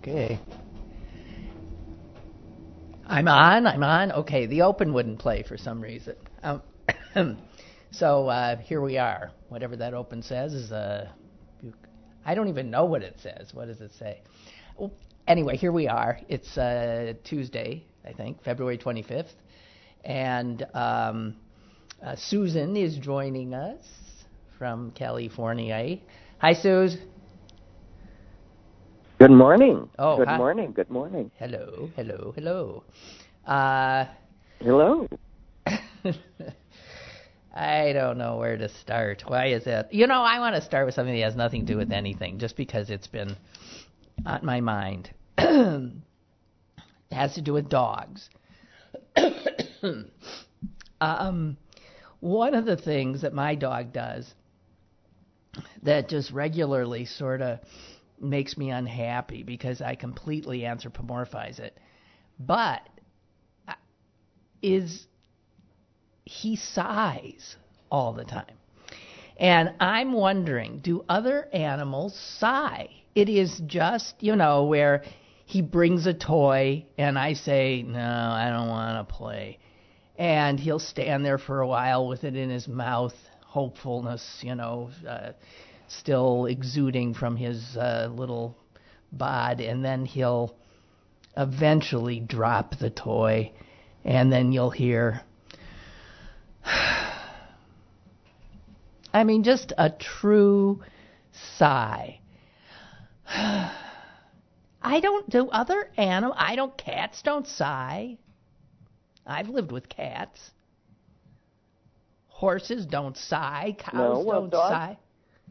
Okay. I'm on. I'm on. Okay, the open wouldn't play for some reason. Um, so uh, here we are. Whatever that open says is uh, I don't even know what it says. What does it say? Well, anyway, here we are. It's uh, Tuesday, I think, February 25th, and um, uh, Susan is joining us from California. Hi, Suze. Good morning. Oh, good hi. morning. Good morning. Hello, hello, hello. Uh, Hello. I don't know where to start. Why is that? You know, I want to start with something that has nothing to do with anything, just because it's been on my mind. it has to do with dogs. um, one of the things that my dog does that just regularly sort of makes me unhappy because I completely anthropomorphize it, but uh, is he sighs all the time. And I'm wondering, do other animals sigh? It is just, you know, where he brings a toy and I say, no, I don't want to play. And he'll stand there for a while with it in his mouth, hopefulness, you know, uh, still exuding from his uh, little bod. And then he'll eventually drop the toy. And then you'll hear, I mean, just a true sigh. I don't do other animal. I don't. Cats don't sigh. I've lived with cats. Horses don't sigh. Cows No, well, don't dogs- sigh.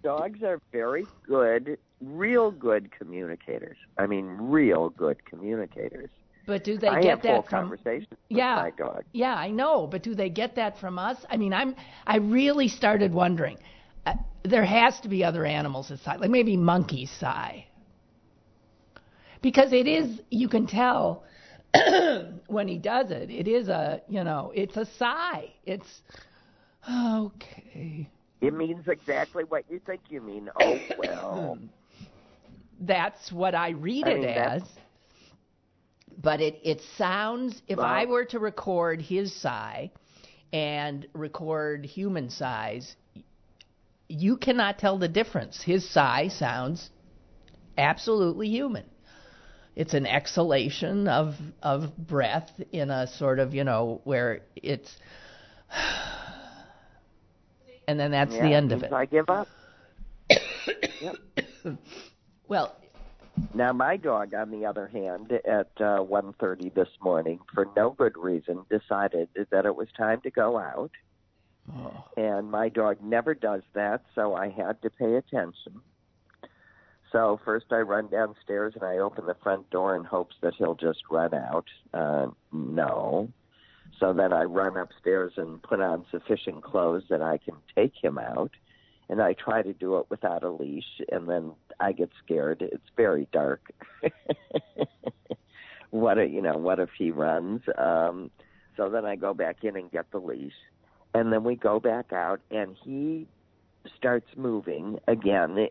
Dogs are very good, real good communicators. I mean, real good communicators. But do they I get that from? Yeah. my dog. Yeah, I know, but do they get that from us? I mean, I'm I really started wondering. Uh, there has to be other animals that sigh, like maybe monkeys sigh, because it is you can tell when he does it. It is a you know it's a sigh. It's okay. It means exactly what you think you mean. Oh well. That's what I read I it mean, as. But it, it sounds, if Well- I were to record his sigh and record human sighs, you cannot tell the difference. His sigh sounds absolutely human. It's an exhalation of of breath in a sort of, you know, where it's and then that's yeah, the end of it. I give up. yep. Well, Now, my dog, on the other hand, at uh, 1.30 this morning, for no good reason, decided that it was time to go out. oh, and my dog never does that, so I had to pay attention. So first I run downstairs and I open the front door in hopes that he'll just run out. Uh, no. So then I run upstairs and put on sufficient clothes that I can take him out. And I try to do it without a leash, and then I get scared. It's very dark. what if, you know? What if he runs? Um, so then I go back in and get the leash and then we go back out and he starts moving again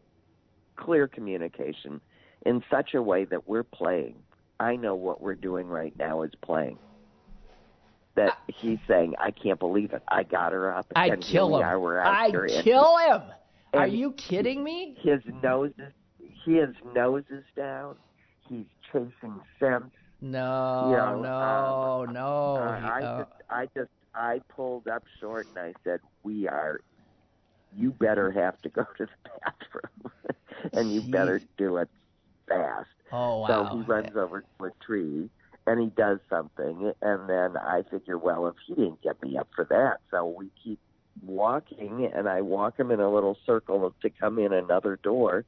clear communication in such a way that we're playing i know what we're doing right now is playing that he's saying i can't believe it i got her up I'd and kill him. are, we're I'd after and kill him. Are you kidding me? his nose is his nose is down he's chasing scents No, You know, no, um, no. Uh, I uh, just, I just, I pulled up short and I said, "We are. You better have to go to the bathroom, and you better do it fast." oh wow! So he runs over to a tree and he does something, and then I figure, well, if he didn't get me up for that, so we keep walking, and I walk him in a little circle to come in another door,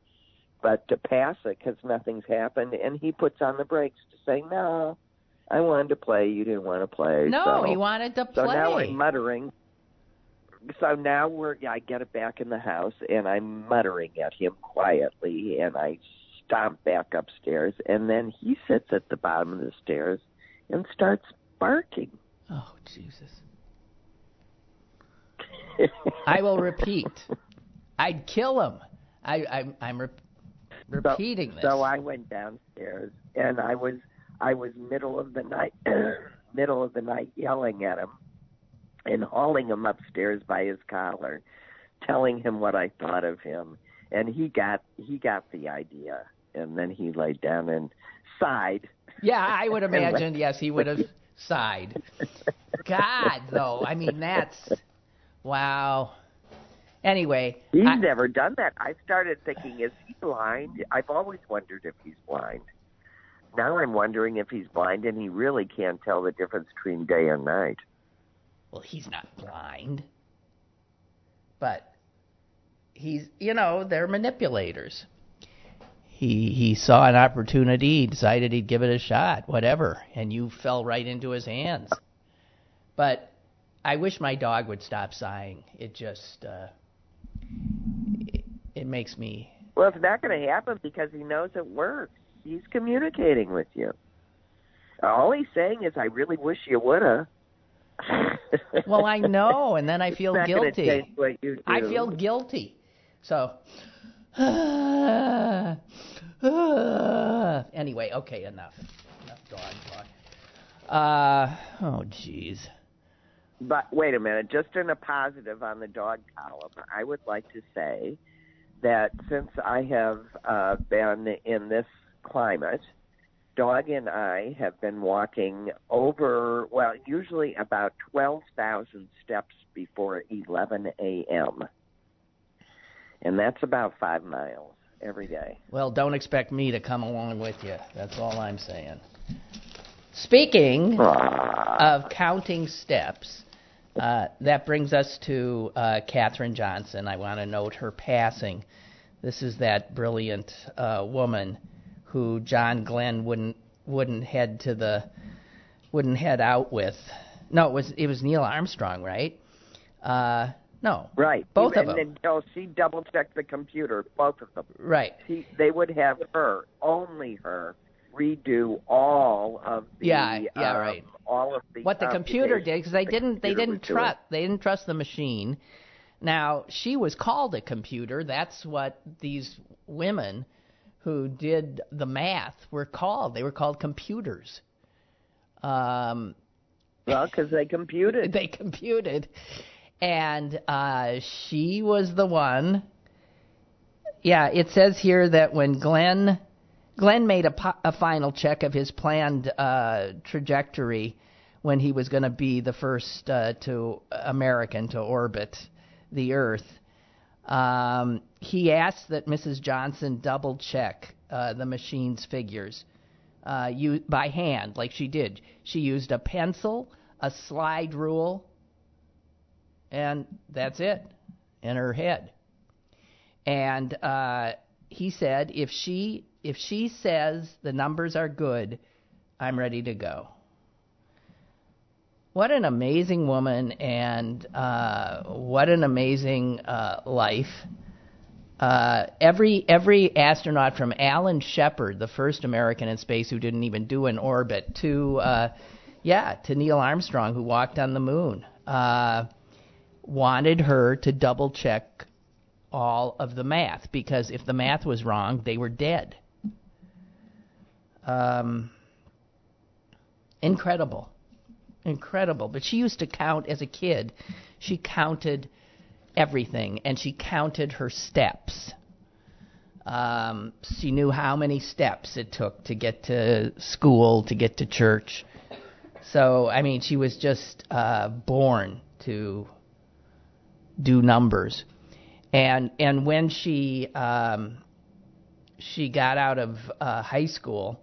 but to pass it because nothing's happened, and he puts on the brakes to say, "No, I wanted to play. You didn't want to play." no, so. he wanted to play. So now I'm muttering. So now we're yeah, I get it back in the house and I'm muttering at him quietly and I stomp back upstairs and then he sits at the bottom of the stairs and starts barking. oh Jesus. I will repeat. I'd kill him. I, I'm, I'm. Rep- repeating so, this. So I went downstairs and I was I was middle of the night middle of the night yelling at him and hauling him upstairs by his collar, telling him what I thought of him. And he got he got the idea and then he laid down and sighed. Yeah, I would imagine yes, he would have sighed. God though, I mean that's wow. Anyway, he's I, never done that. I started thinking, is he blind? I've always wondered if he's blind. Now I'm wondering if he's blind and he really can't tell the difference between day and night. Well, he's not blind, but he's you know they're manipulators. He he saw an opportunity, he decided he'd give it a shot, whatever, and you fell right into his hands. But I wish my dog would stop sighing. It just uh, it, it makes me. Well, it's not going to happen because he knows it works. He's communicating with you. All he's saying is, "I really wish you woulda." well, I know, and then I feel guilty. What you do. I feel guilty. So anyway, okay, enough. Enough dog talk. Uh, oh, jeez. But wait a minute, just in a positive on the dog column, I would like to say that since I have uh, been in this climate, Dog and I have been walking over, well, usually about 12,000 steps before 11 a.m. And that's about five miles every day. Well, don't expect me to come along with you. That's all I'm saying. Speaking of counting steps, uh, that brings us to uh, Katherine Johnson. I want to note her passing. This is that brilliant uh, woman who John Glenn wouldn't wouldn't head to the wouldn't head out with. No, it was it was Neil Armstrong, right? Uh, no, right. Both and of them. And, no, she double checked the computer. Both of them. Right. She, they would have her, only her, redo all of the. Yeah, yeah, um, right. All of the. what the computer did because they the didn't they didn't trust they didn't trust the machine. Now she was called a computer. That's what these women who did the math were called. They were called computers. Um, Well, because they computed. they computed, and uh, she was the one. Yeah, it says here that when Glenn Glenn made a, a final check of his planned uh, trajectory when he was going to be the first uh, to American to orbit the Earth. Um, he asked that Mrs. Johnson double check uh, the machine's figures uh, you, by hand, like she did. She used a pencil, a slide rule, and that's it in her head. And uh, he said, if she if she says the numbers are good, I'm ready to go. What an amazing woman, and uh, what an amazing uh, life. Uh, every every astronaut from Alan Shepard, the first American in space who didn't even do an orbit, to uh, yeah, to Neil Armstrong who walked on the moon, uh, wanted her to double check all of the math because if the math was wrong, they were dead. Um, incredible, incredible. But she used to count as a kid. She counted everything, and she counted her steps. Um, she knew how many steps it took to get to school, to get to church. So, I mean, she was just uh, born to do numbers. And and when she um, she got out of uh, high school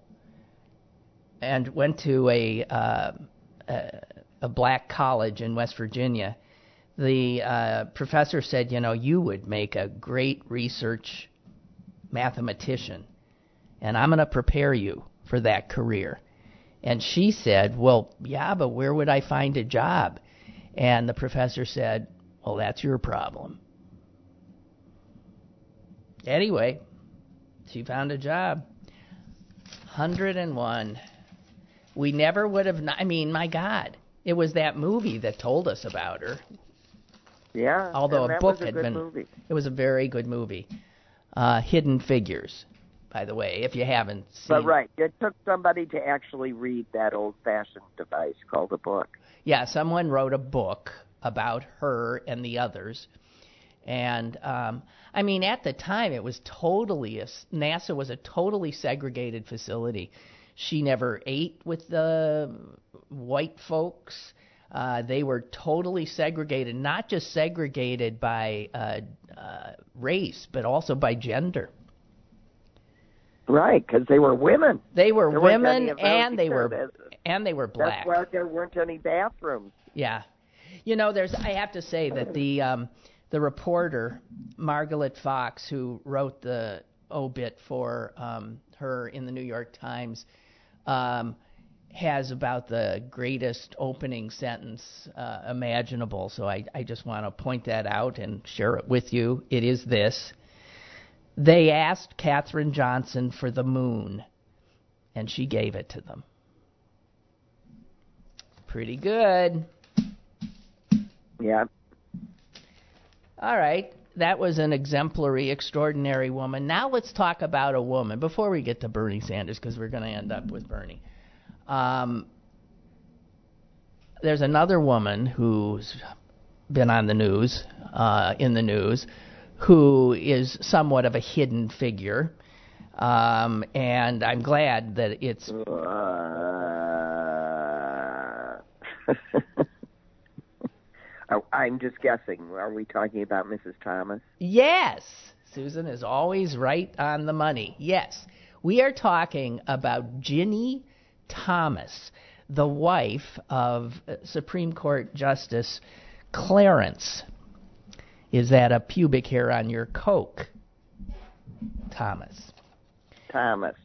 and went to a, uh, a a black college in West Virginia, the uh, professor said, you know, you would make a great research mathematician, and I'm going to prepare you for that career. And she said, well, yeah, but where would I find a job? And the professor said, well, that's your problem. Anyway, she found a job. 101. We never would have, I mean, my God, it was that movie that told us about her. Yeah. Although a book was a had good been- Movie. It was a very good movie. Uh, Hidden Figures. by the way, if you haven't seen. But right, it took somebody to actually read that old-fashioned device called a book. Yeah, someone wrote a book about her and the others. And um, I mean, at the time, it was totally a, NASA was a totally segregated facility. She never ate with the white folks. Uh, they were totally segregated, not just segregated by uh, uh, race, but also by gender. Right, because they were women. They were There women, and they were and they were black. That's why there weren't any bathrooms. Yeah, you know, there's. I have to say that the um, the reporter Margaret Fox, who wrote the obit for um, her in the New York Times, um, has about the greatest opening sentence uh, imaginable. So I, I just want to point that out and share it with you. It is this. They asked Katherine Johnson for the moon, and she gave it to them. Pretty good. Yeah. All right. That was an exemplary, extraordinary woman. Now let's talk about a woman before we get to Bernie Sanders, because we're going to end up with Bernie. Um, there's another woman who's been on the news, uh, in the news, who is somewhat of a hidden figure. Um, and I'm glad that it's Uh, I'm just guessing. Are we talking about Mrs. Thomas? Yes, Susan is always right on the money. Yes, we are talking about Ginni Thomas, the wife of uh, Supreme Court Justice Clarence. Is that a pubic hair on your coke, Thomas? Thomas.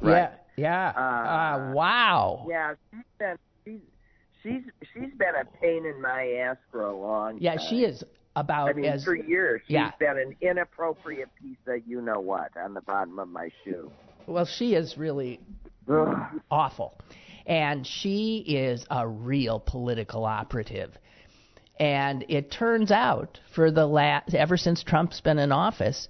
Right. Yeah. Yeah. Uh, uh, wow. Yeah, she's been she's she's she's been a pain in my ass for a long Yeah, time. Yeah, she is about I mean, as for years she's yeah. been an inappropriate piece of you know what on the bottom of my shoe. well. She is really Ugh. awful. And she is a real political operative. And it turns out, for the last, ever since Trump's been in office,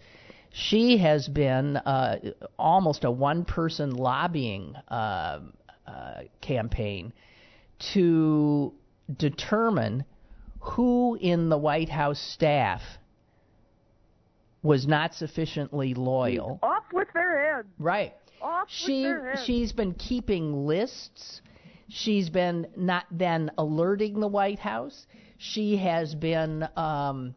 she has been uh, almost a one person lobbying uh, uh, campaign to determine who in the White House staff was not sufficiently loyal. Off with their heads. Right Off she with their heads. she's been keeping lists. She's been not then alerting the White House. She has been um,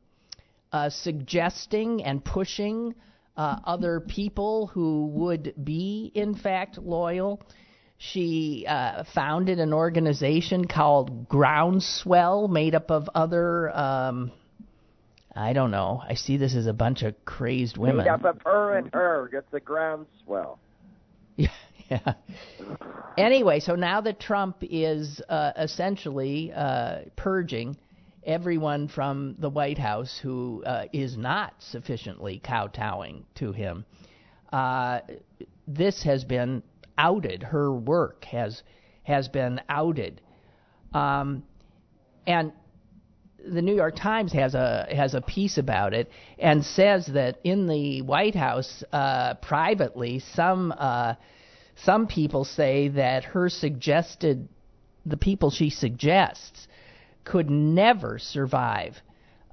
uh, suggesting and pushing uh, other people who would be, in fact, loyal. She uh, founded an organization called Groundswell, made up of other. Um, I don't know. I see this as a bunch of crazed women. Made up of her and her. It's a groundswell. Yeah, yeah. Anyway, so now that Trump is uh, essentially uh, purging everyone from the White House who uh, is not sufficiently kowtowing to him, uh, this has been outed. Her work has has been outed, um, and the New York Times has a has a piece about it and says that in the White House uh, privately, some uh, some people say that her suggested the people she suggests could never survive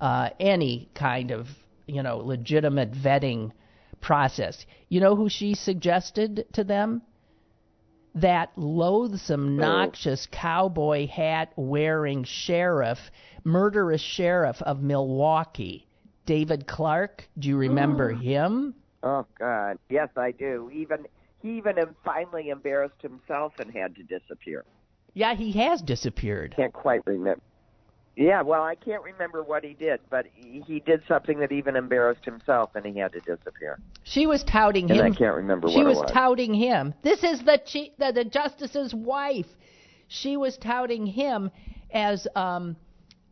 uh, any kind of you know legitimate vetting process. You know who she suggested to them? That loathsome, oh. noxious cowboy hat wearing sheriff, murderous sheriff of Milwaukee, David Clarke. Do you remember him? Oh God, yes I do. Even he even finally embarrassed himself and had to disappear. Yeah, he has disappeared. Can't quite remember. Yeah, well, I can't remember what he did, but he did something that even embarrassed himself, and he had to disappear. She was touting And him. I can't remember she was, was. touting him. This is the, chief, the the justice's wife. She was touting him as um,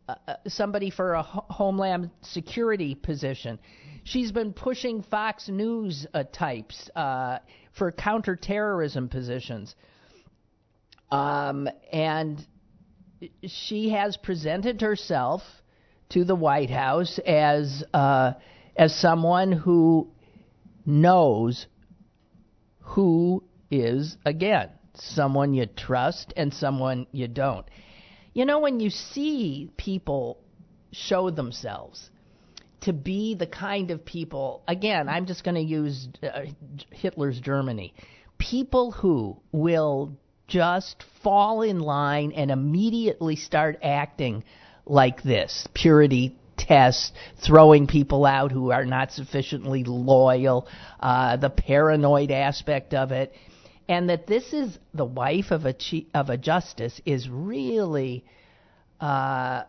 uh, uh, somebody for a ho- homeland security position. She's been pushing Fox News uh, types uh, for counterterrorism positions. Um, and she has presented herself to the White House as uh, as someone who knows who is, again, someone you trust and someone you don't. You know, when you see people show themselves to be the kind of people, again, I'm just going to use uh, Hitler's Germany, people who will just fall in line and immediately start acting like this purity test, throwing people out who are not sufficiently loyal, uh, the paranoid aspect of it, and that this is the wife of a chief, of a justice is really uh,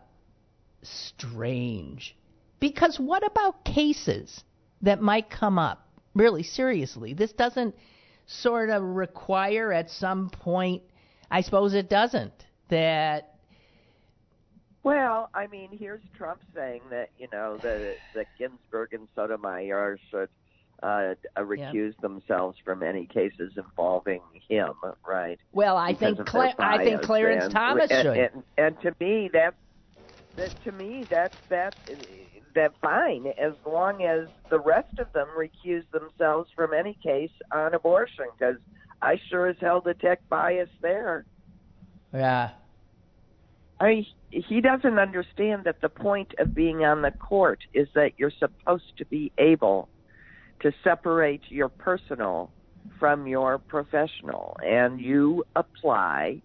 strange. Because what about cases that might come up? Really, seriously, this doesn't sort of require at some point. I suppose it doesn't that well, I mean, here's Trump saying that you know that that Ginsburg and Sotomayor should uh, recuse yeah. themselves from any cases involving him, right? Well, I think Cla- I think Clarence and, Thomas and, should. And, and, to me, that, that to me that's that that fine as long as the rest of them recuse themselves from any case on abortion, because I sure as hell detect bias there. Yeah, I mean, he doesn't understand that the point of being on the court is that you're supposed to be able to separate your personal from your professional, and you apply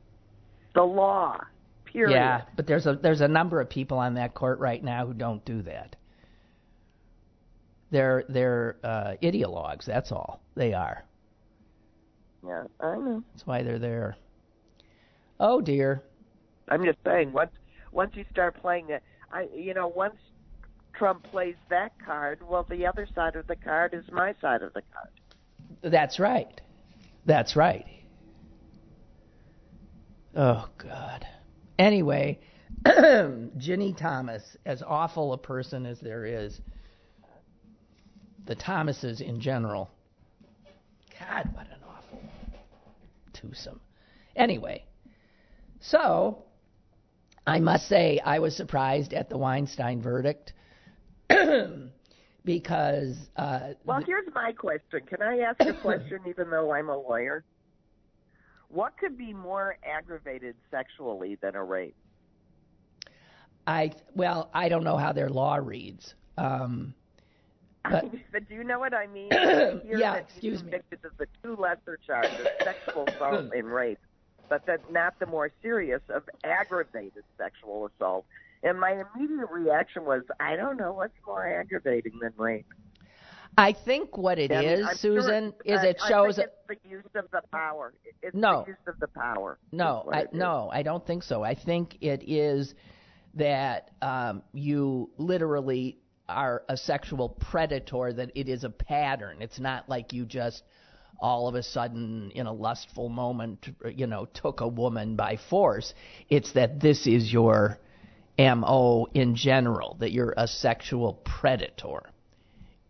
the law. Period. Yeah, but there's a there's a number of people on that court right now who don't do that. They're they're uh, ideologues. That's all they are. Yeah, I know. That's why they're there. Oh dear. I'm just saying once once you start playing it, I you know once Trump plays that card, well the other side of the card is my side of the card. That's right. That's right. Oh God. Anyway, Ginni Thomas, as awful a person as there is, the Thomases in general. God, what an awful twosome. Anyway, so I must say, I was surprised at the Weinstein verdict because. Uh, well, here's my question. Can I ask a question, even though I'm a lawyer? What could be more aggravated sexually than a rape? I well, I don't know how their law reads. Um, but, but do you know what I mean? yeah, excuse me. Of the two lesser charges, sexual assault and rape but that not the more serious of aggravated sexual assault. And my immediate reaction was, I don't know what's more aggravating than rape. I think what it and is, I'm Susan, sure is it shows I it's the use of the power. It's no, the use of the power. No, I, no, I don't think so. I think it is that um, you literally are a sexual predator. That it is a pattern. It's not like you just all of a sudden, in a lustful moment, you know, took a woman by force. It's that this is your MO in general, that you're a sexual predator.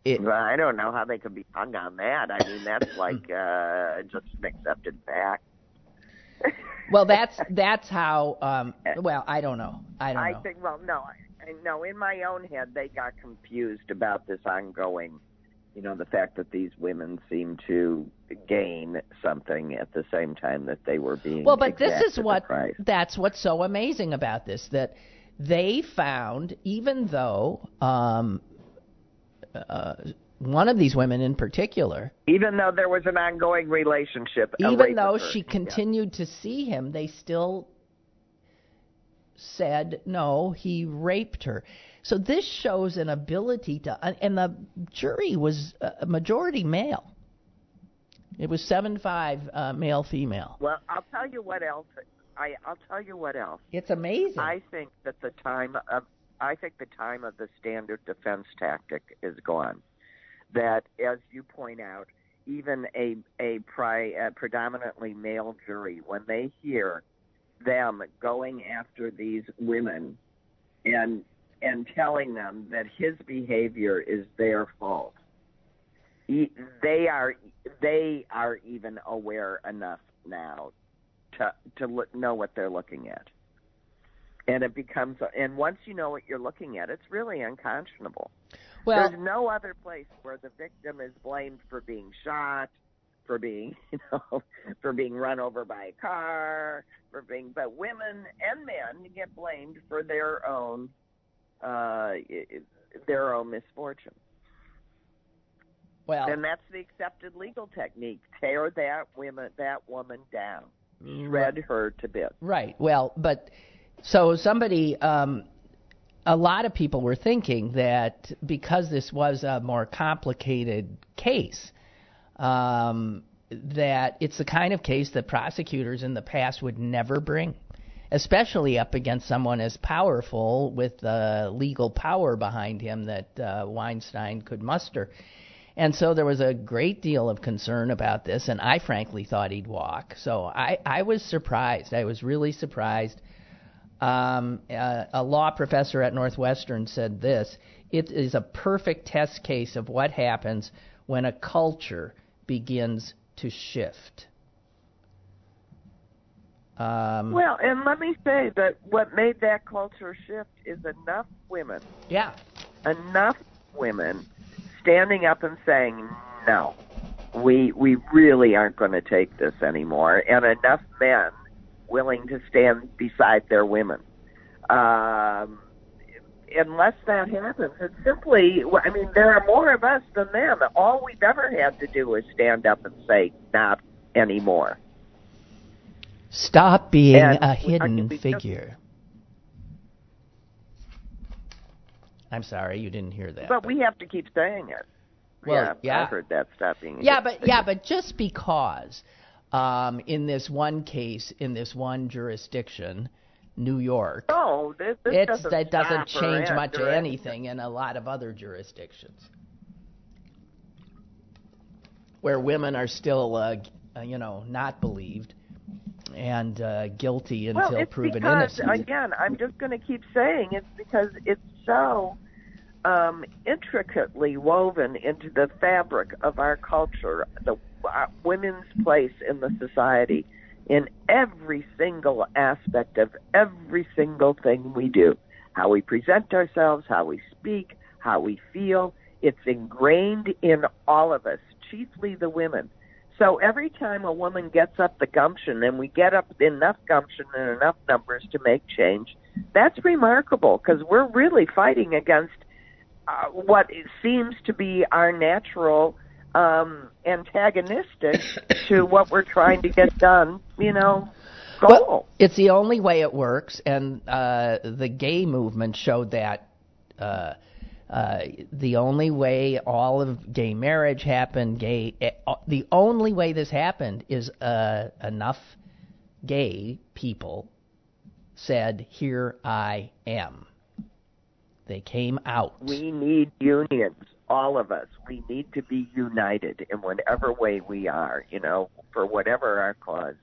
It, well, I don't know how they could be hung on that. I mean, that's like uh, just an accepted fact. well, that's that's how. Um, well, I don't know. I don't I know. think. Well, no, I, no. In my own head, they got confused about this ongoing you know the fact that these women seem to gain something at the same time that they were being well but this is what that's what's so amazing about this that they found even though um uh, one of these women in particular even though there was an ongoing relationship even though she continued yeah. to see him they still said no he raped her so this shows an ability to, and the jury was a majority male. It was seven five uh, male female. Well, I'll tell you what else. I I'll tell you what else. It's amazing. I think that the time of I think the time of the standard defense tactic is gone. That, as you point out, even a a, pri, a predominantly male jury, when they hear them going after these women and and telling them that his behavior is their fault. He, they are they are even aware enough now to to look, know what they're looking at, and it becomes and once you know what you're looking at, it's really unconscionable. Well, there's no other place where the victim is blamed for being shot, for being, you know, for being run over by a car, for being, but women and men get blamed for their own, uh, their own misfortune. Well, and that's the accepted legal technique: tear that woman, that woman down, shred her to bits. Right. Well, but so somebody, um, a lot of people were thinking that because this was a more complicated case, um, that it's the kind of case that prosecutors in the past would never bring, especially up against someone as powerful with the legal power behind him that uh, Weinstein could muster. And so there was a great deal of concern about this, and I frankly thought he'd walk. So I, I was surprised. I was really surprised. Um, uh, a law professor at Northwestern said this it is a perfect test case of what happens when a culture begins to shift. Um, well, and let me say that what made that culture shift is enough women. Yeah. Enough women standing up and saying, no, we we really aren't going to take this anymore, and enough men willing to stand beside their women. Um, unless that happens, it's simply, I mean, there are more of us than them. All we've ever had to do is stand up and say, not anymore. Stop being and a hidden figure. I'm sorry, you didn't hear that. But, but, we have to keep saying it. Well, yeah, yeah. I heard that. Stop being. Yeah, but yeah, but just because um, in this one case in this one jurisdiction, New York. Oh, this, this it's, doesn't that doesn't change much of anything in a lot of other jurisdictions where women are still, uh, you know, not believed and uh, guilty until well, it's proven because, innocent. Again, I'm just going to keep saying it's because it's so um, intricately woven into the fabric of our culture, the uh, women's place in the society, in every single aspect of every single thing we do. How we present ourselves, how we speak, how we feel. It's ingrained in all of us, chiefly the women. So every time a woman gets up the gumption, and we get up enough gumption and enough numbers to make change, that's remarkable because we're really fighting against uh, what seems to be our natural um, antagonistic to what we're trying to get done. You know, goal. Well, it's the only way it works, and uh, the gay movement showed that. Uh, uh, the only way all of gay marriage happened, gay, uh, the only way this happened is uh, enough gay people said, "Here I am." They came out. We need unions, all of us. We need to be united in whatever way we are, you know, for whatever our cause.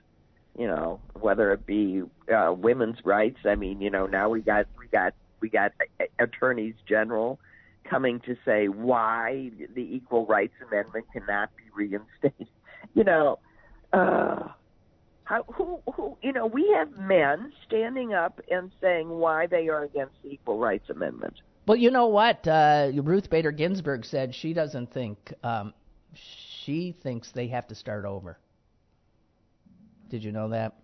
You know, whether it be uh, women's rights. I mean, you know, now we got we got we got attorneys general coming to say why the Equal Rights Amendment cannot be reinstated. You know, uh, how, who, who, you know, we have men standing up and saying why they are against the Equal Rights Amendment. Well, you know what? Uh, Ruth Bader Ginsburg said she doesn't think, um, she thinks they have to start over. Did you know that?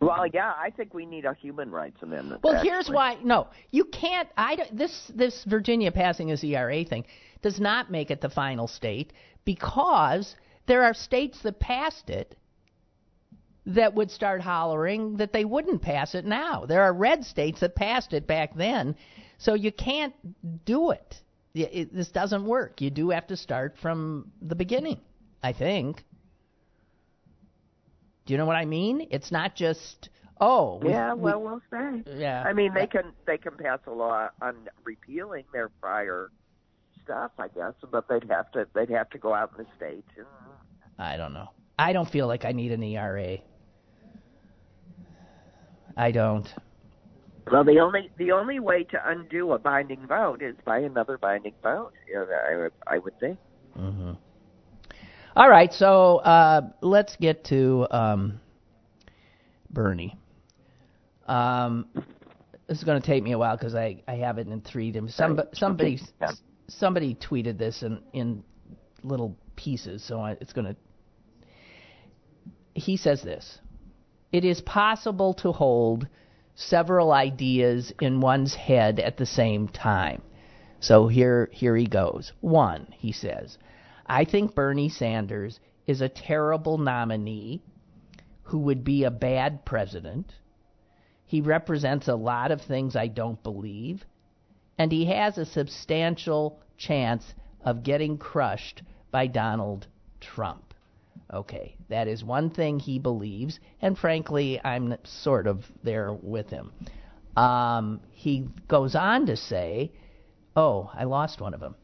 Well, yeah, I think we need a human rights amendment. Well, actually. here's why. No, you can't. I this this Virginia passing a ERA thing does not make it the final state because there are states that passed it that would start hollering that they wouldn't pass it now. There are red states that passed it back then, so you can't do it. it, it this doesn't work. You do have to start from the beginning, I think. Do you know what I mean? It's not just oh. We, yeah, well, we, will say. Yeah. I mean, they can they can pass a law on repealing their prior stuff, I guess, but they'd have to they'd have to go out in the states. And... I don't know. I don't feel like I need an ERA. I don't. Well, the only the only way to undo a binding vote is by another binding vote. I would I would think. Mm-hmm. All right, so uh, let's get to um, Bernie. Um, this is going to take me a while because I, I have it in three different. Somebody somebody somebody tweeted this in in little pieces, so I, it's going to he says this It is possible to hold several ideas in one's head at the same time. So here, here he goes. One, he says, I think Bernie Sanders is a terrible nominee who would be a bad president. He represents a lot of things I don't believe, and he has a substantial chance of getting crushed by Donald Trump. Okay, that is one thing he believes, and frankly, I'm sort of there with him. Um, he goes on to say, oh, I lost one of them.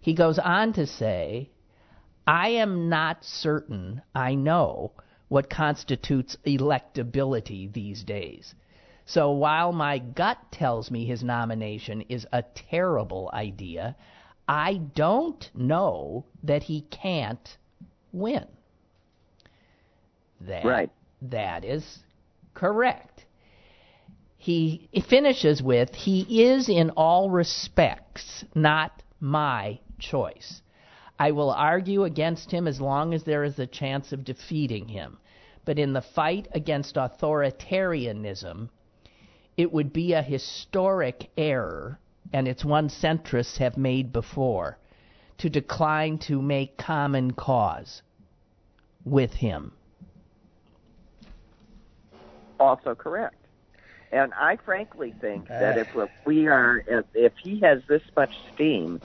He goes on to say, I am not certain I know what constitutes electability these days. So while my gut tells me his nomination is a terrible idea, I don't know that he can't win. That, right. That is correct. He finishes with, he is in all respects not my choice. I will argue against him as long as there is a chance of defeating him. But in the fight against authoritarianism, it would be a historic error, and it's one centrists have made before, to decline to make common cause with him. Also correct. And I frankly think that if ah. we are, if, if he has this much steam,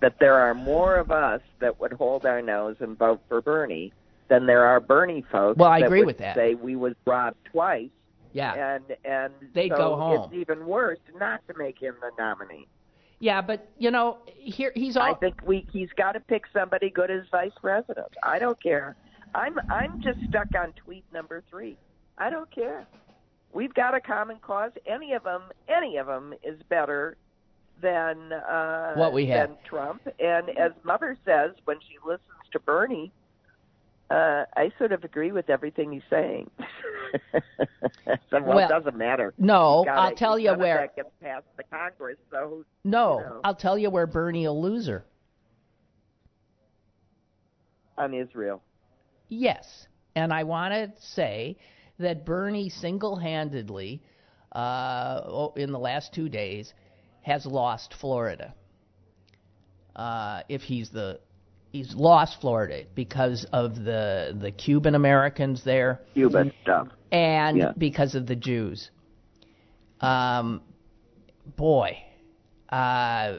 that there are more of us that would hold our nose and vote for Bernie than there are Bernie folks. Well, I that agree would with that. Say we was robbed twice. Yeah. And and They'd so go home. It's even worse not to make him the nominee. Yeah, but you know, here he's all. I think we he's got to pick somebody good as vice president. I don't care. I'm I'm just stuck on tweet number three. I don't care. We've got a common cause. Any of them, any of them is better than uh, What we have. than Trump. And as Mother says when she listens to Bernie, uh, I sort of agree with everything he's saying. so, well, Well, it doesn't matter. no, gotta- I'll tell you where. that gets past the Congress. So No, you know. I'll tell you where Bernie will lose her. on Israel. Yes, and I want to say that Bernie single-handedly, uh, oh, in the last two days, has lost Florida. Uh, if he's the he's lost Florida because of the the Cuban Americans there Cuban stuff. and Yeah. because of the Jews. Um, boy, uh,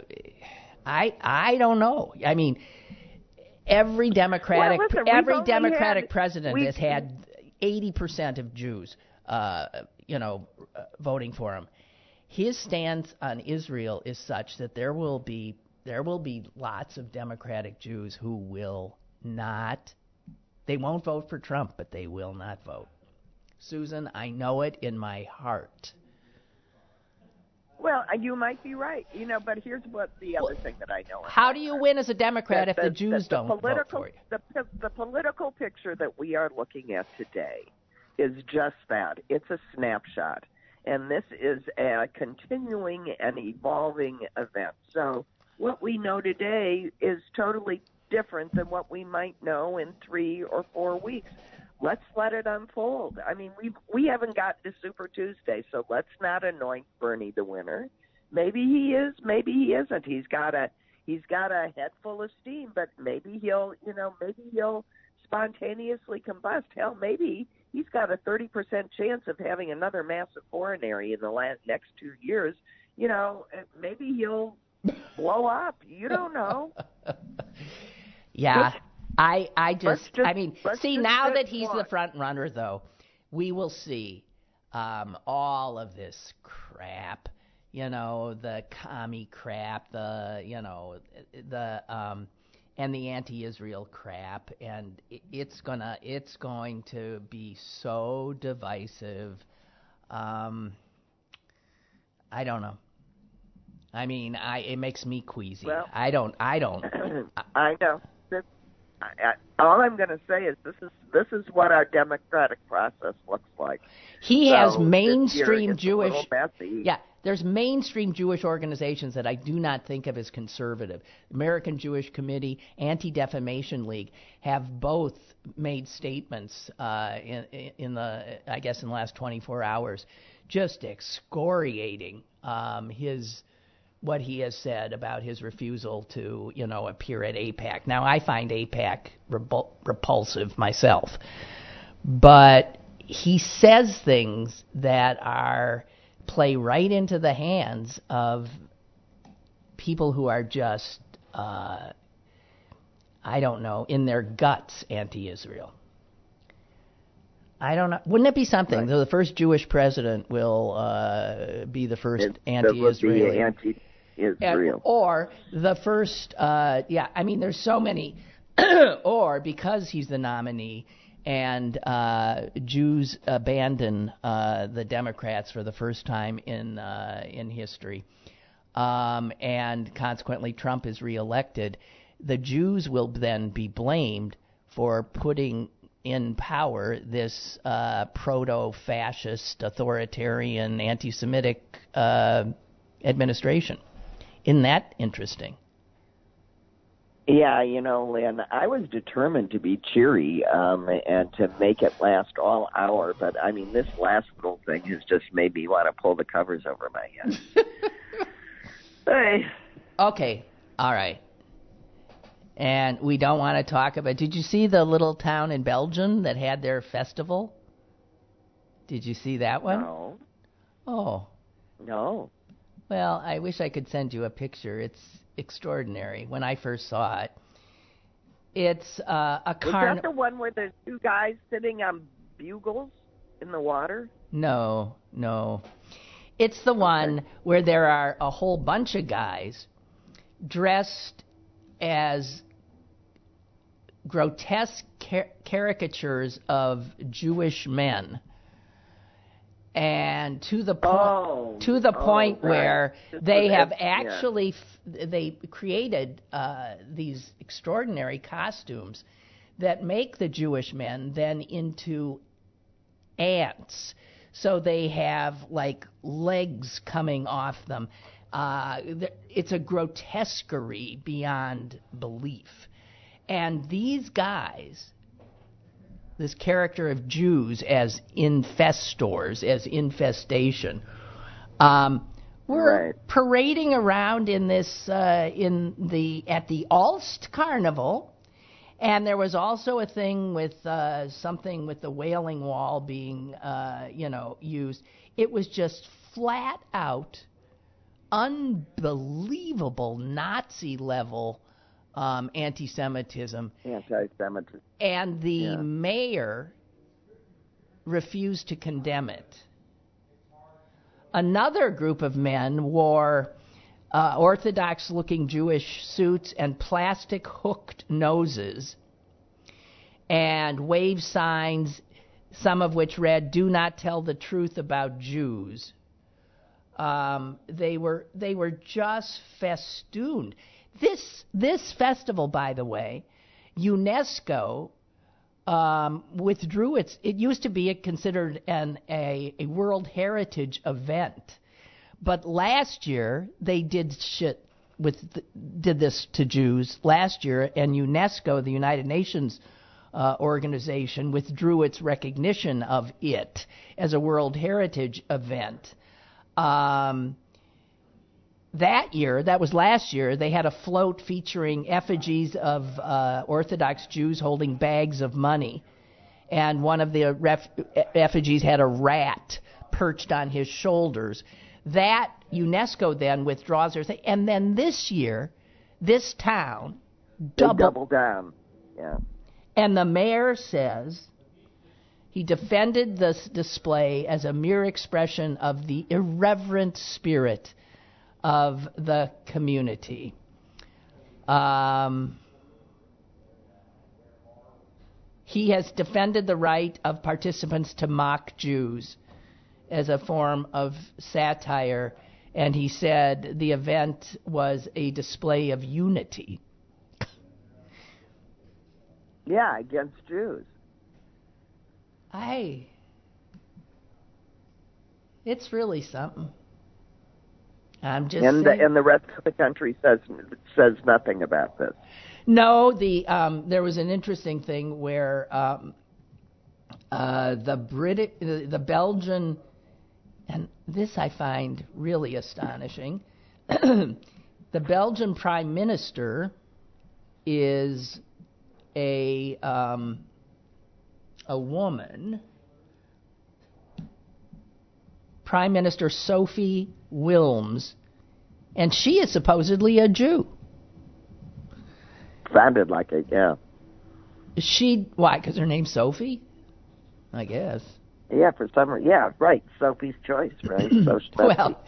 I I don't know. I mean, every Democratic Well, listen, every Democratic had- president has had eighty percent of Jews, uh, you know, uh, voting for him. His stance on Israel is such that there will be there will be lots of Democratic Jews who will not. They won't vote for Trump, but they will not vote. Susan, I know it in my heart. Well, uh, you might be right, you know. But here's what the other thing that I know. How do you win as a Democrat if That the Jews that don't the vote political, for you? The, the political picture that we are looking at today is just that. It's a snapshot. And this is a continuing and evolving event. So what we know today is totally different than what we might know in three or four weeks. Let's let it unfold. I mean, we we haven't got to Super Tuesday, so let's not anoint Bernie the winner. Maybe he is, maybe he isn't. He's got a he's got a head full of steam, but maybe he'll you know maybe he'll spontaneously combust. Hell, maybe he's got a thirty percent chance of having another massive coronary in the last, next two years. You know, uh, maybe he'll blow up. You don't know. Yeah, I I just, just- I mean, see now that he's the front runner though, we will see um, all of this crap. You know, the commie crap, the you know, the um, and the anti-Israel crap, and it's gonna it's going to be so divisive. Um, I don't know. I mean, I it makes me queasy. Well- I don't. I don't. I know. This, I, I, all I'm going to say is this is this is what our democratic process looks like. He So has mainstream Jewish. Yeah, there's mainstream Jewish organizations that I do not think of as conservative. American Jewish Committee, Anti Defamation League have both made statements uh, in, in the, I guess, in the last 24 hours, just excoriating um, his what he has said about his refusal to, you know, appear at AIPAC. Now, I find AIPAC repul- repulsive myself, but he says things that are play right into the hands of people who are just, uh, I don't know, in their guts anti-Israel. I don't know. Wouldn't it be something? Right. The first Jewish president will uh, be the first it, anti-Israeli. Anti-Israel. or the first. Uh, yeah, I mean, there's so many. or because he's the nominee, and uh, Jews abandon uh, the Democrats for the first time in uh, in history, um, and consequently Trump is reelected. The Jews will then be blamed for putting in power this uh, proto-fascist, authoritarian, anti-Semitic uh, administration. Isn't that interesting? Yeah, you know, Lynn, I was determined to be cheery um, and to make it last all hour, but I mean, this last little thing has just made me want to pull the covers over my head. hey. Okay, all right. And we don't want to talk about. Did you see the little town in Belgium that had their festival? Did you see that one? No. Oh. No. Well, I wish I could send you a picture. It's extraordinary when I first saw it. It's uh, a carnival. Is that the one where there's two guys sitting on bugles in the water? No, no. It's the one where there are a whole bunch of guys dressed as grotesque car- caricatures of Jewish men and to the point oh, to the oh, point right. where they have yeah. actually f- they created uh, these extraordinary costumes that make the Jewish men then into ants. So they have like legs coming off them. Uh, it's a grotesquerie beyond belief. And these guys this character of Jews as infestors, as infestation. Um, we're right. parading around in this uh, in the at the Aalst Carnival, and there was also a thing with uh, something with the Wailing Wall being uh, you know used. It was just flat out, unbelievable Nazi level um, anti-Semitism. Anti-Semitism. And the Yeah. mayor refused to condemn it. Another group of men wore uh, Orthodox-looking Jewish suits and plastic hooked noses, and wave signs, some of which read "Do not tell the truth about Jews." Um, they were they were just festooned. This this festival, by the way, UNESCO um, withdrew its. It used to be considered an a, a World Heritage event, but last year they did shit with the, did this to Jews last year, and UNESCO, the United Nations. Uh, organization withdrew its recognition of it as a World Heritage event. Um, that year, that was last year, they had a float featuring effigies of uh, Orthodox Jews holding bags of money. And one of the ref- effigies had a rat perched on his shoulders. That UNESCO then withdraws their thing. And then this year, this town double, double down. Yeah. And the mayor says he defended this display as a mere expression of the irreverent spirit of the community. Um, he has defended the right of participants to mock Jews as a form of satire, and he said the event was a display of unity. Yeah, against Jews. I. It's really something. I'm just and the, and the rest of the country says says nothing about this. No, the um, there was an interesting thing where um, uh, the British, the, the Belgian, and this I find really astonishing. the Belgian Prime Minister is a um, a woman. Prime Minister Sophie Wilmès, and she is supposedly a Jew. Sounded like it, yeah. She why? Because her name's Sophie, I guess. Yeah, for some reason. Yeah, right. Sophie's choice, right? so well,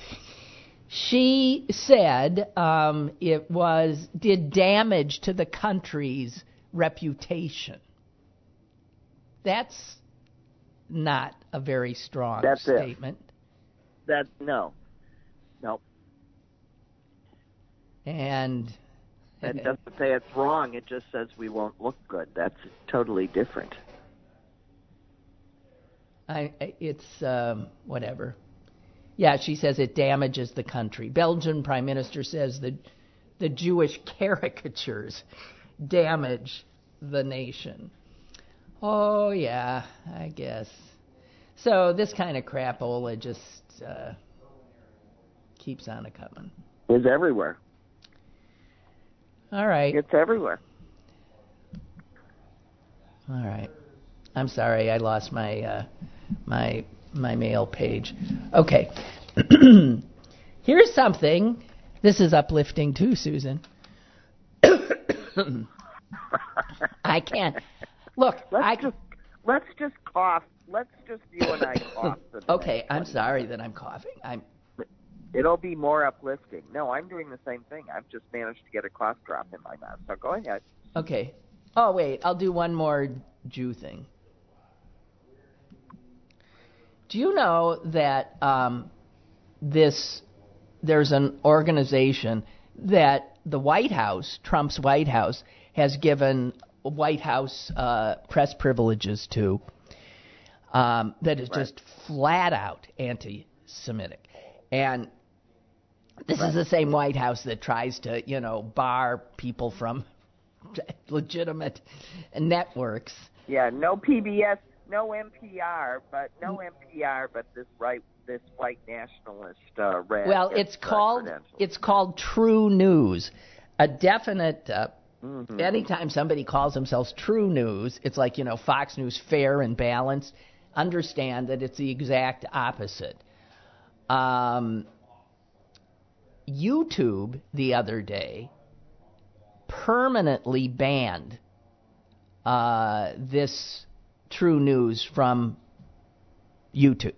she said um, it was did damage to the country's reputation. That's not a very strong That's statement. It. That no, no. And it doesn't say it's wrong. It just says we won't look good. That's totally different. I, it's um, whatever. Yeah, she says it damages the country. Belgian prime minister says the the Jewish caricatures damage the nation. Oh yeah, I guess. So this kind of crapola just uh, keeps on a coming. It's everywhere. All right. It's everywhere. All right. I'm sorry, I lost my uh, my my mail page. Okay. Here's something. This is uplifting too, Susan. I can't. Look, let's I just let's just cough. Let's just you and I cough. okay, I'm sorry that I'm coughing. I'm. It'll be more uplifting. No, I'm doing the same thing. I've just managed to get a cough drop in my mouth. So go ahead. Okay. Oh wait, I'll do one more Jew thing. Do you know that um, this there's an organization that the White House, Trump's White House, has given White House uh, press privileges to um, that is Right. just flat out anti-Semitic, and this is the same White House that tries to, you know, bar people from legitimate networks. Yeah, no PBS, no NPR, but no NPR, but this right, this white nationalist uh, rant. Well, it's uh, called it's called TruNews. A definite. Uh, Mhm. Anytime somebody calls themselves TruNews, it's like you know Fox News, fair and balanced. Understand that it's the exact opposite. Um, YouTube the other day permanently banned uh, this TruNews from YouTube.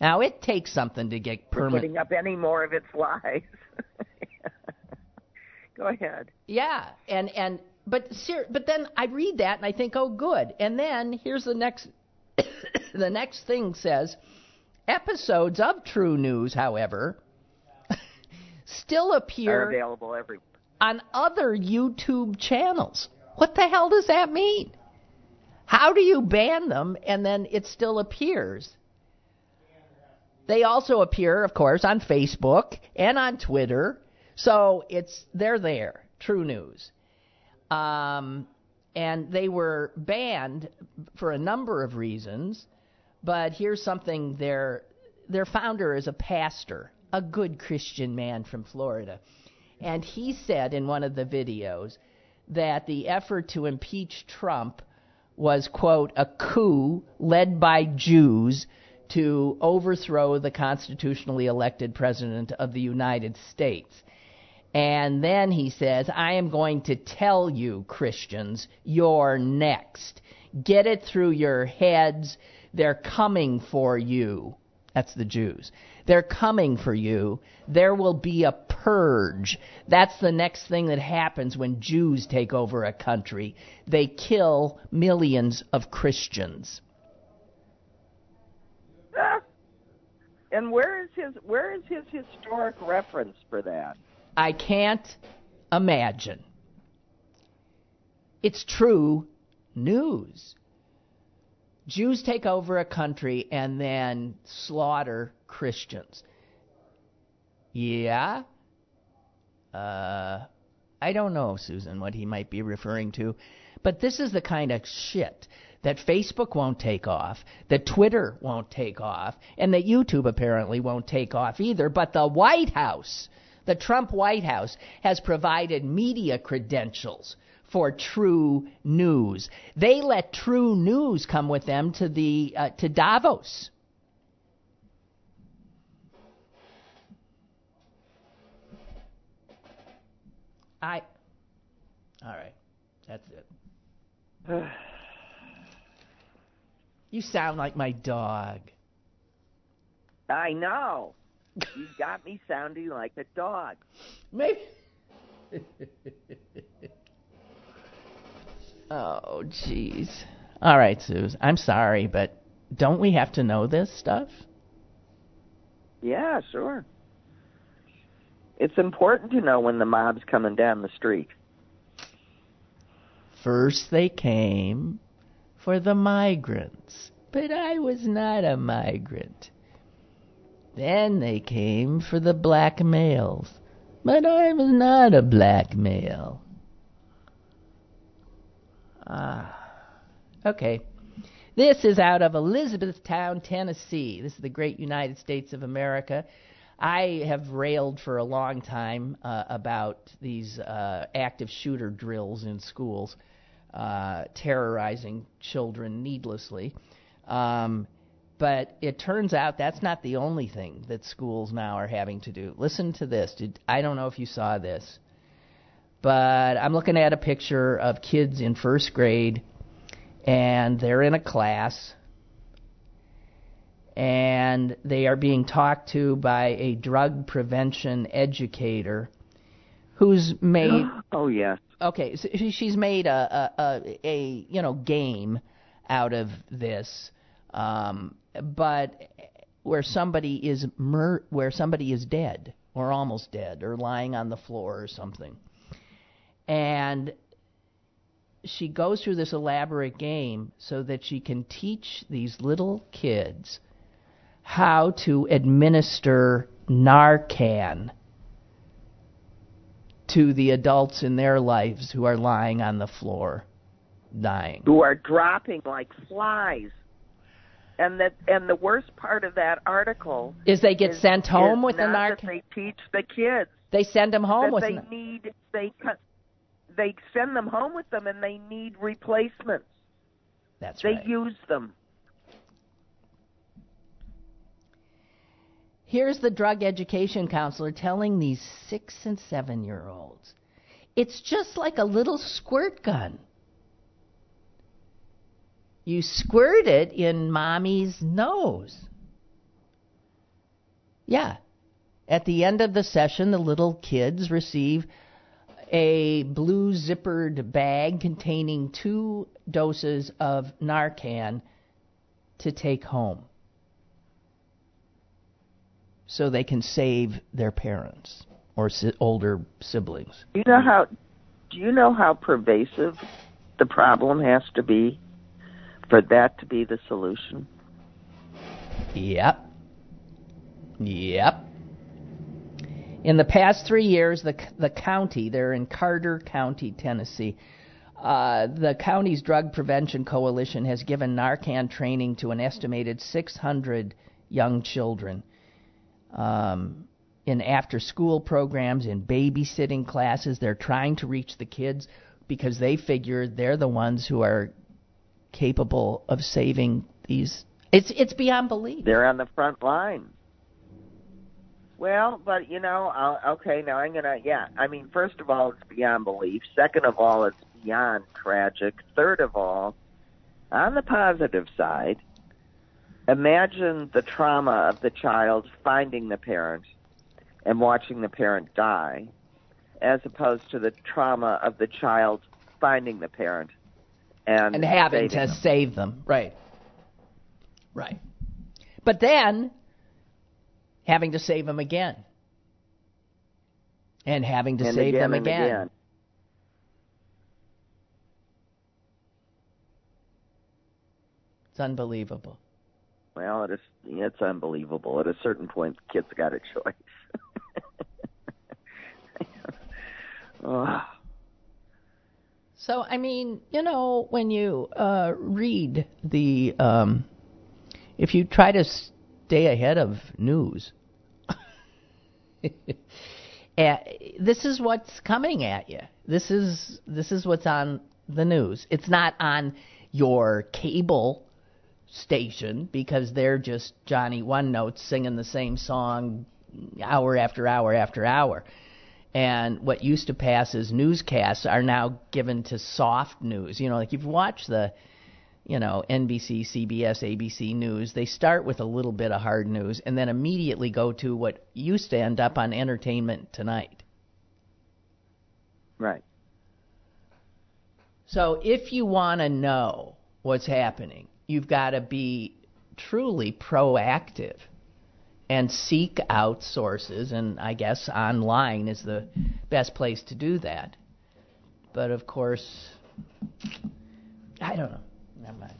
Now it takes something to get permanent. putting up any more of its lies. Go ahead. Yeah, and and but ser- but then I read that and I think, oh, good. And then here's the next the next thing says episodes of TruNews, however, still Are appear available everywhere. on other YouTube channels. What the hell does that mean? How do you ban them and then it still appears? They also appear, of course, on Facebook and on Twitter. So it's they're there. TruNews. Um, and they were banned for a number of reasons. But here's something their their founder is a pastor, a good Christian man from Florida. And he said in one of the videos that the effort to impeach Trump was, quote, a coup led by Jews to overthrow the constitutionally elected president of the United States. And then he says, I am going to tell you, Christians, you're next. Get it through your heads. They're coming for you. That's the Jews. They're coming for you. There will be a purge. That's the next thing that happens when Jews take over a country. They kill millions of Christians. Ah. And where is his where is his historic reference for that? I can't imagine. It's true news. Jews take over a country and then slaughter Christians. Yeah. Uh, I don't know, Susan, what he might be referring to. But this is the kind of shit that Facebook won't take off, that Twitter won't take off, and that YouTube apparently won't take off either. But the White House, the Trump White House, has provided media credentials for true news. They let TruNews come with them to the uh, to Davos. I. All right, that's it. you sound like my dog. I know. You got me sounding like a dog. Maybe. oh, jeez. All right, Suze. I'm sorry, but don't we have to know this stuff? Yeah, sure. It's important to know when the mob's coming down the street. First they came for the migrants, but I was not a migrant. Then they came for the black males, but I was not a black male. Ah, okay. This is out of Elizabethtown, Tennessee. This is the great United States of America. I have railed for a long time uh, about these uh, active shooter drills in schools, uh, terrorizing children needlessly. Um, but it turns out that's not the only thing that schools now are having to do. Listen to this. Did, I don't know if you saw this, but I'm looking at a picture of kids in first grade, and they're in a class and they are being talked to by a drug prevention educator who's made oh yes okay so she's made a a, a, a you know game out of this um, but where somebody is mur- where somebody is dead or almost dead or lying on the floor or something and she goes through this elaborate game so that she can teach these little kids how to administer Narcan to the adults in their lives who are lying on the floor dying. Who are dropping like flies. And that and the worst part of that article is they get is, sent home with the Narcan. They teach the kids. They send them home with. They need they they send them home with them, and they need replacements. That's they right. They use them. Here's the drug education counselor telling these six and seven year olds it's just like a little squirt gun. You squirt it in mommy's nose. Yeah. At the end of the session, the little kids receive a blue zippered bag containing two doses of Narcan to take home so they can save their parents or si- older siblings. You know how? Do you know how pervasive the problem has to be for that to be the solution? Yep. Yep. In the past three years, the the county, they're in Carter County, Tennessee. Uh, the county's drug prevention coalition has given Narcan training to an estimated 600 young children um, in after school programs, in babysitting classes. They're trying to reach the kids because they figure they're the ones who are capable of saving these. It's it's beyond belief. They're on the front line. Well, but you know, I'll, okay, now I'm gonna, yeah. I mean, first of all, it's beyond belief. Second of all, it's beyond tragic. Third of all, on the positive side, imagine the trauma of the child finding the parent and watching the parent die, as opposed to the trauma of the child finding the parent and, and having to them. save them. Right. Right. But then having to save them again. And having to and save again them again. again. It's unbelievable. Well, it is. It's unbelievable. At a certain point, the kid's got a choice. Ugh. So I mean, you know, when you uh, read the, um, if you try to stay ahead of news, uh, this is what's coming at you. This is this is what's on the news. It's not on your cable station because they're just Johnny One Notes singing the same song hour after hour after hour. And what used to pass as newscasts are now given to soft news. You know, like you've watched the, you know, NBC, CBS, ABC news, they start with a little bit of hard news and then immediately go to what used to end up on Entertainment Tonight. Right. So if you want to know what's happening, you've got to be truly proactive and seek out sources, and I guess online is the best place to do that. But of course, I don't know. Never mind.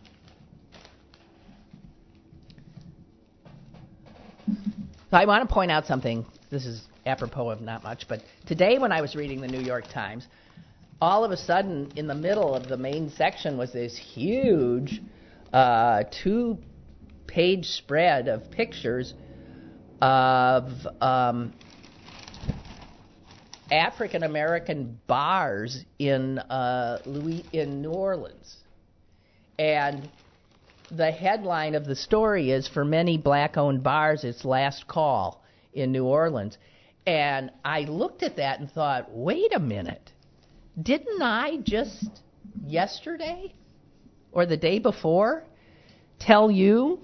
So I want to point out something. This is apropos of not much, but today when I was reading the New York Times, all of a sudden in the middle of the main section was this huge uh, two page spread of pictures of um, African American bars in uh, Louis in New Orleans, and the headline of the story is for many black-owned bars, it's last call in New Orleans, and I looked at that and thought, wait a minute, didn't I just yesterday or the day before tell you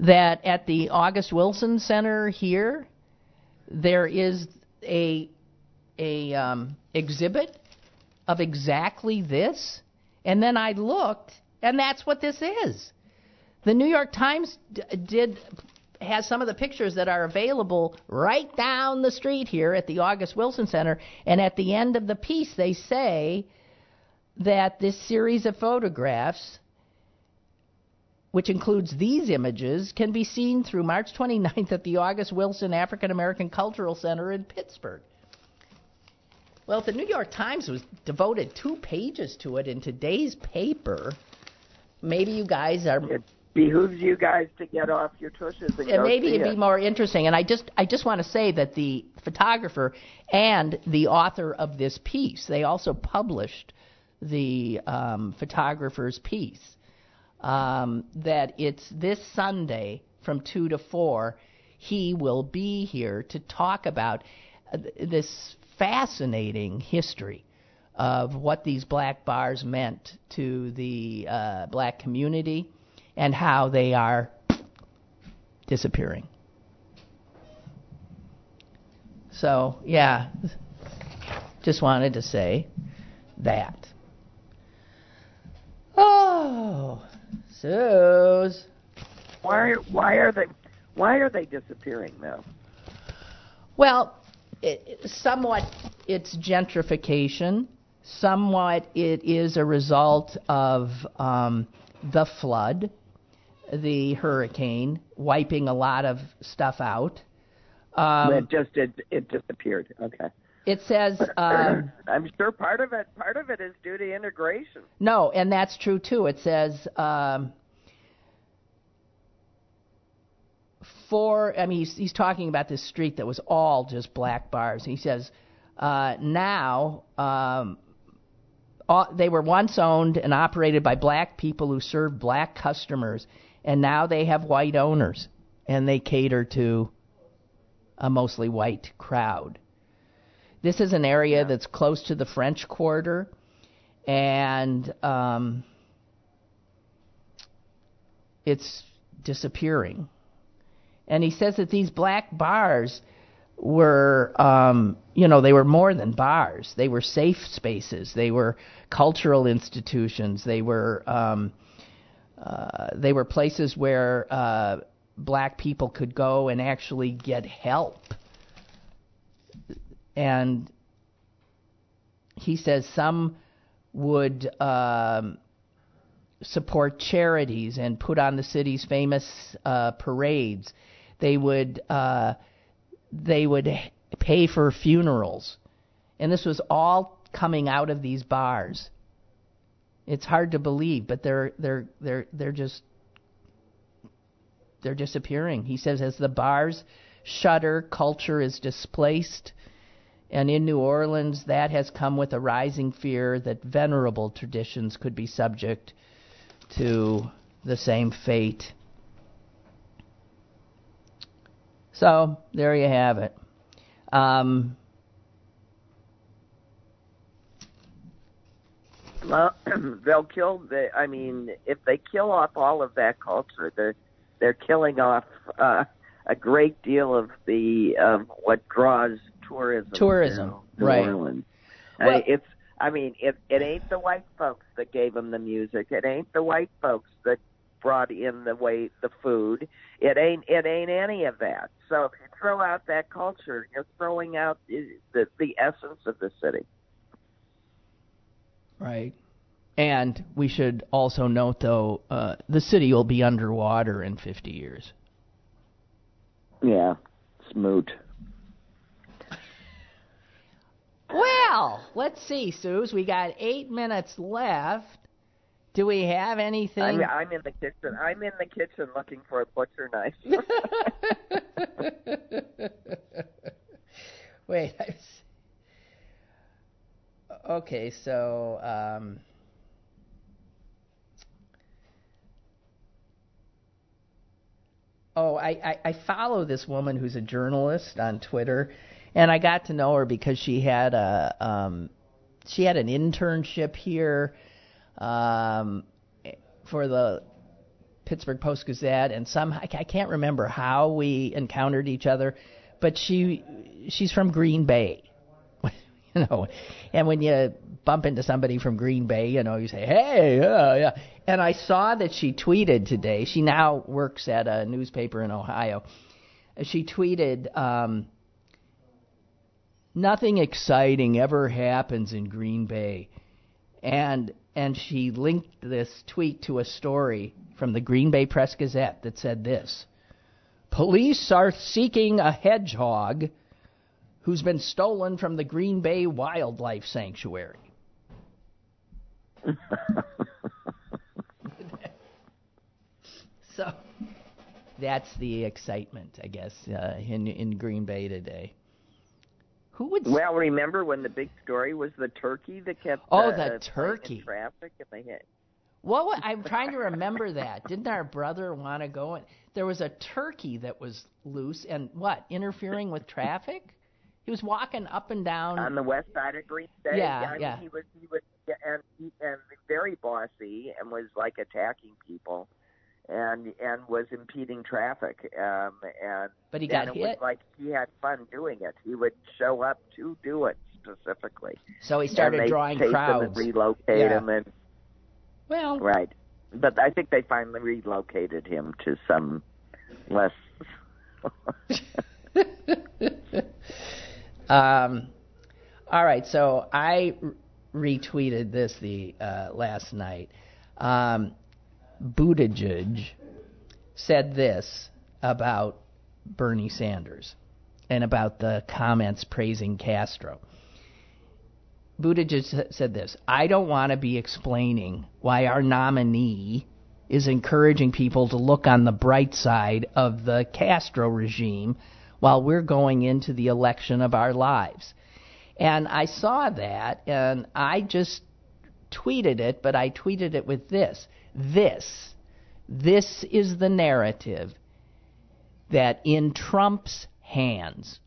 that at the August Wilson Center here there is a a um, exhibit of exactly this, and then I looked, and that's what this is. The New York Times d- did has some of the pictures that are available right down the street here at the August Wilson Center, and at the end of the piece they say that this series of photographs which includes these images, can be seen through March 29th at the August Wilson African American Cultural Center in Pittsburgh. Well, if the New York Times was devoted two pages to it in today's paper, maybe you guys are. It behooves you guys to get off your tushes and go maybe it'd it. be more interesting. And I just, I just want to say that the photographer and the author of this piece, they also published the um, photographer's piece. Um, that it's this Sunday from two to four. He will be here to talk about uh, this fascinating history of what these black bars meant to the uh, black community and how they are disappearing. So, yeah, just wanted to say that. Oh, Suze. Why? Why are they? Why are they disappearing now? Well, it, somewhat it's gentrification. Somewhat it is a result of um, the flood, the hurricane, wiping a lot of stuff out. Um, it just it it disappeared. Okay. It says uh, I'm sure part of it part of it is due to integration. no, and that's true too. It says um, for. I mean, he's, he's talking about this street that was all just black bars. He says uh, now um, all, they were once owned and operated by black people who served black customers, and now they have white owners, and they cater to a mostly white crowd. This is an area that's close to the French Quarter, and um, it's disappearing. And he says that these black bars were, um, you know, they were more than bars. They were safe spaces. They were cultural institutions. They were, um, uh, they were places where uh, black people could go and actually get help. And he says some would um, support charities and put on the city's famous uh, parades. They would uh, they would pay for funerals, and this was all coming out of these bars. It's hard to believe, but they're they're they're they're just they're disappearing. He says as the bars shutter, culture is displaced. And in New Orleans, that has come with a rising fear that venerable traditions could be subject to the same fate. So, there you have it. Um, well, they'll kill the. I mean, if they kill off all of that culture, they're they're killing off uh, a great deal of the of what draws tourism. Tourism, to New right? Orleans. Well- I, it's. I mean, it it ain't the white folks that gave them the music. It ain't the white folks that brought in the way the food. It ain't it ain't any of that. So if you throw out that culture, you're throwing out the the, the essence of the city. Right. And we should also note, though, uh, the city will be underwater in 50 years. Yeah, smoot. Well, let's see, Suze. We got eight minutes left. Do we have anything? I'm, I'm in the kitchen. I'm in the kitchen looking for a butcher knife. Wait. I s- Okay, so um, oh, I, I I follow this woman who's a journalist on Twitter, and I got to know her because she had a um, she had an internship here um, for the Pittsburgh Post Gazette, and some I can't remember how we encountered each other, but she she's from Green Bay, you know, and when you bump into somebody from Green Bay, you know, you say, hey, yeah, yeah. And I saw that she tweeted today. She now works at a newspaper in Ohio. She tweeted, um, nothing exciting ever happens in Green Bay. And and she linked this tweet to a story from the Green Bay Press Gazette that said this. Police are seeking a hedgehog who's been stolen from the Green Bay Wildlife Sanctuary. So that's the excitement, I guess, uh, in in Green Bay today. Who would? well, remember when the big story was the turkey that kept Oh, uh, the turkey. in traffic and they hit. What, I'm trying to remember that. Didn't our brother want to go? And there was a turkey that was loose and what interfering with traffic. He was walking up and down. on the west side of Green Bay. Yeah, I mean, yeah. He was he was yeah, and he, and very bossy and was like attacking people, and and was impeding traffic. Um, and But he and got it was hit. like he had fun doing it. He would show up to do it specifically. so he started and they drawing crowds. him and relocate Yeah. him and well, right. But I think they finally relocated him to some less. um, all right. So I retweeted this the uh, last night. Um, Buttigieg said this about Bernie Sanders and about the comments praising Castro. Buttigieg said this I don't want to be explaining why our nominee is encouraging people to look on the bright side of the Castro regime while we're going into the election of our lives. And I saw that and I just tweeted it, but I tweeted it with this. This, this is the narrative that in Trump's hands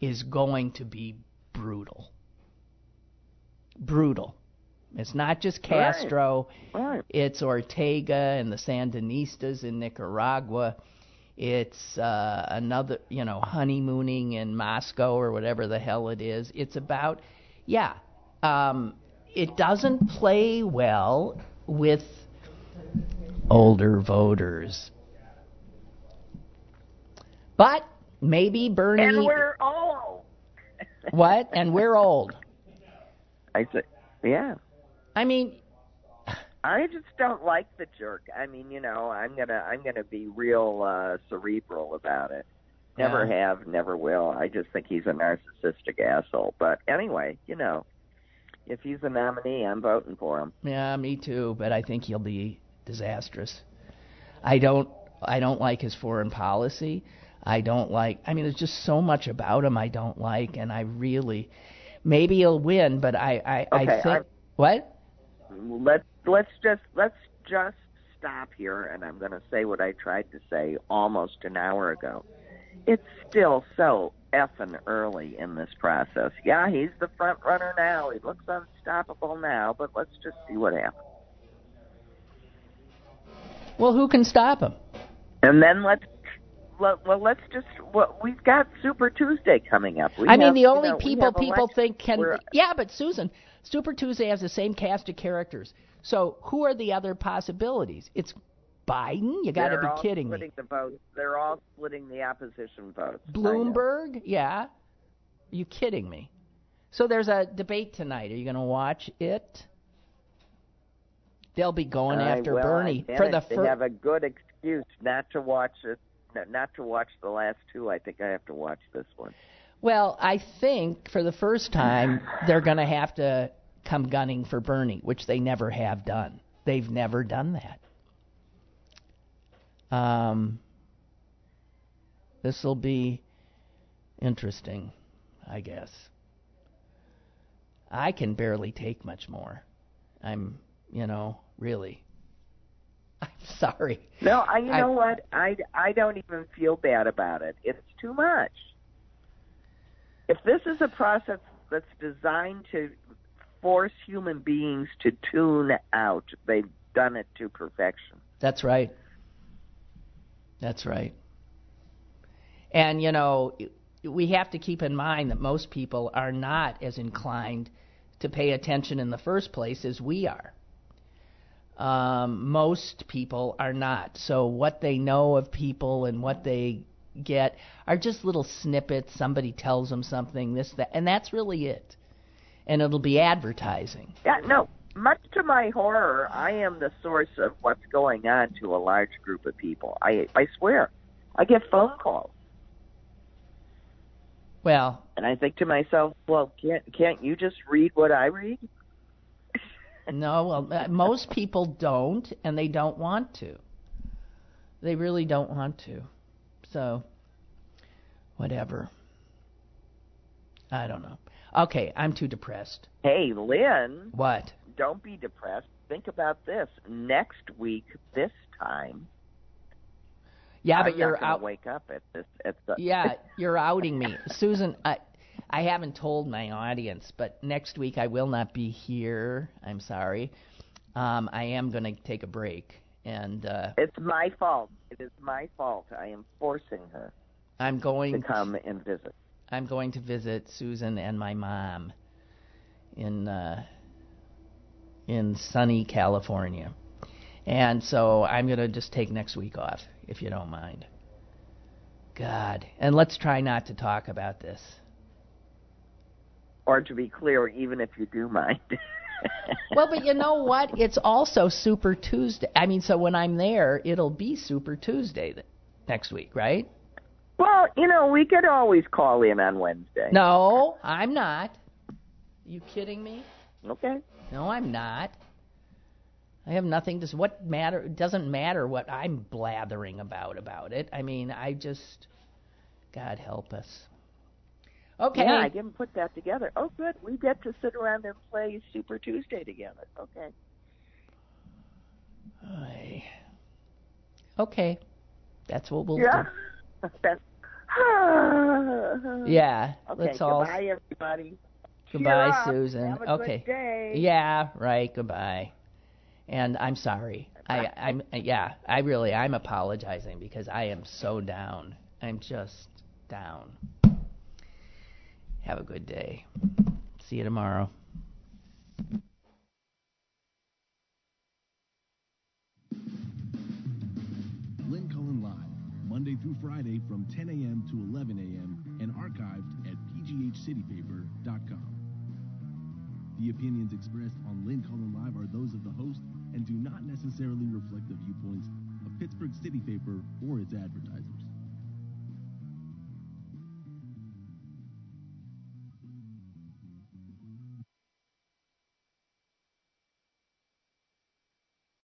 is going to be brutal. Brutal. It's not just Right. Castro. Right. It's Ortega and the Sandinistas in Nicaragua. It's uh, another, you know, honeymooning in Moscow or whatever the hell it is. It's about, yeah, um, it doesn't play well with older voters. But maybe Bernie. And we're all. what? And we're old. I said, yeah. I mean, I just don't like the jerk. I mean, you know, I'm gonna I'm gonna be real uh cerebral about it. Never Yeah. have, never will. I just think he's a narcissistic asshole. But anyway, you know, If he's a nominee, I'm voting for him. Yeah, me too, but I think he'll be disastrous. I don't I don't like his foreign policy. I don't like I mean there's just so much about him I don't like and I really maybe he'll win, but I I, okay, I think I, what? Let's let's just let's just stop here and I'm going to say what I tried to say almost an hour ago. It's still so effing early in this process. Yeah, he's the front runner now. He looks unstoppable now, but let's just see what happens. Well, who can stop him? And then let's well, well let's just well, we've got Super Tuesday coming up. We I mean, the only you know, people people think can we're, Yeah, but Susan, Super Tuesday has the same cast of characters. So, who are the other possibilities? It's Biden? You got to be kidding splitting me. The votes. They're all splitting the opposition votes. Bloomberg? Yeah. Are you kidding me? So there's a debate tonight. Are you going to watch it? They'll be going I after will. Bernie I for the first. have a good excuse not to watch it. Not to watch the last two. I think I have to watch this one. Well, I think for the first time they're going to have to come gunning for Bernie, which they never have done. They've never done that. Um, this will be interesting, I guess. I can barely take much more. I'm, you know, really. I'm sorry. No, I, you I- know what? I, I don't even feel bad about it. It's too much. If this is a process that's designed to force human beings to tune out, they've done it to perfection. That's right. That's right. And, you know, we have to keep in mind that most people are not as inclined to pay attention in the first place as we are. Um, most people are not. So, what they know of people and what they get are just little snippets. Somebody tells them something, this, that, and that's really it. And it'll be advertising. Yeah, no. Much to my horror, I am the source of what's going on to a large group of people. I I swear, I get phone calls, Well, and I think to myself, well, can't can't you just read what I read? No, well, uh, most people don't, and they don't want to. They really don't want to. So, whatever. I don't know. Okay, I'm too depressed. Hey, Lynn, What? don't be depressed. Think about this. Next week, this time, Yeah, I'm but you're not gonna out. wake up at this at the Yeah, you're outing me, Susan. I I haven't told my audience, but next week I will not be here. I'm sorry. Um, I am going to take a break, and uh, It's my fault. It is my fault. I am forcing her I'm going to come and visit. I'm going to visit Susan and my mom in uh, in sunny California, and so I'm gonna just take next week off, if you don't mind. God, and let's try not to talk about this. Or to be clear, even if you do mind. Well, but you know what? It's also Super Tuesday. I mean, so when I'm there, it'll be Super Tuesday th- next week, right? well, you know, we could always call in on Wednesday. No, I'm not. You kidding me? Okay. No, I'm not. I have nothing to. What matter? It doesn't matter what I'm blathering about about it. I mean, I just. God help us. Okay. Yeah, I didn't put that together. Oh, good. We get to sit around and play Super Tuesday together. Okay. Ay. Okay. That's what we'll Yeah. That's. do. Yeah. Okay. let's all. Goodbye, everybody. Goodbye. Susan. Okay. Yeah. Right. Goodbye. And I'm sorry. I, I'm yeah. I really I'm apologizing because I am so down. I'm just down. Have a good day. See you tomorrow. Lynn Cullen Live, Monday through Friday from 10 a.m. to 11 a.m. and archived at pghcitypaper.com. The opinions expressed on Lynn Cullen Live are those of the host and do not necessarily reflect the viewpoints of Pittsburgh City Paper or its advertisers.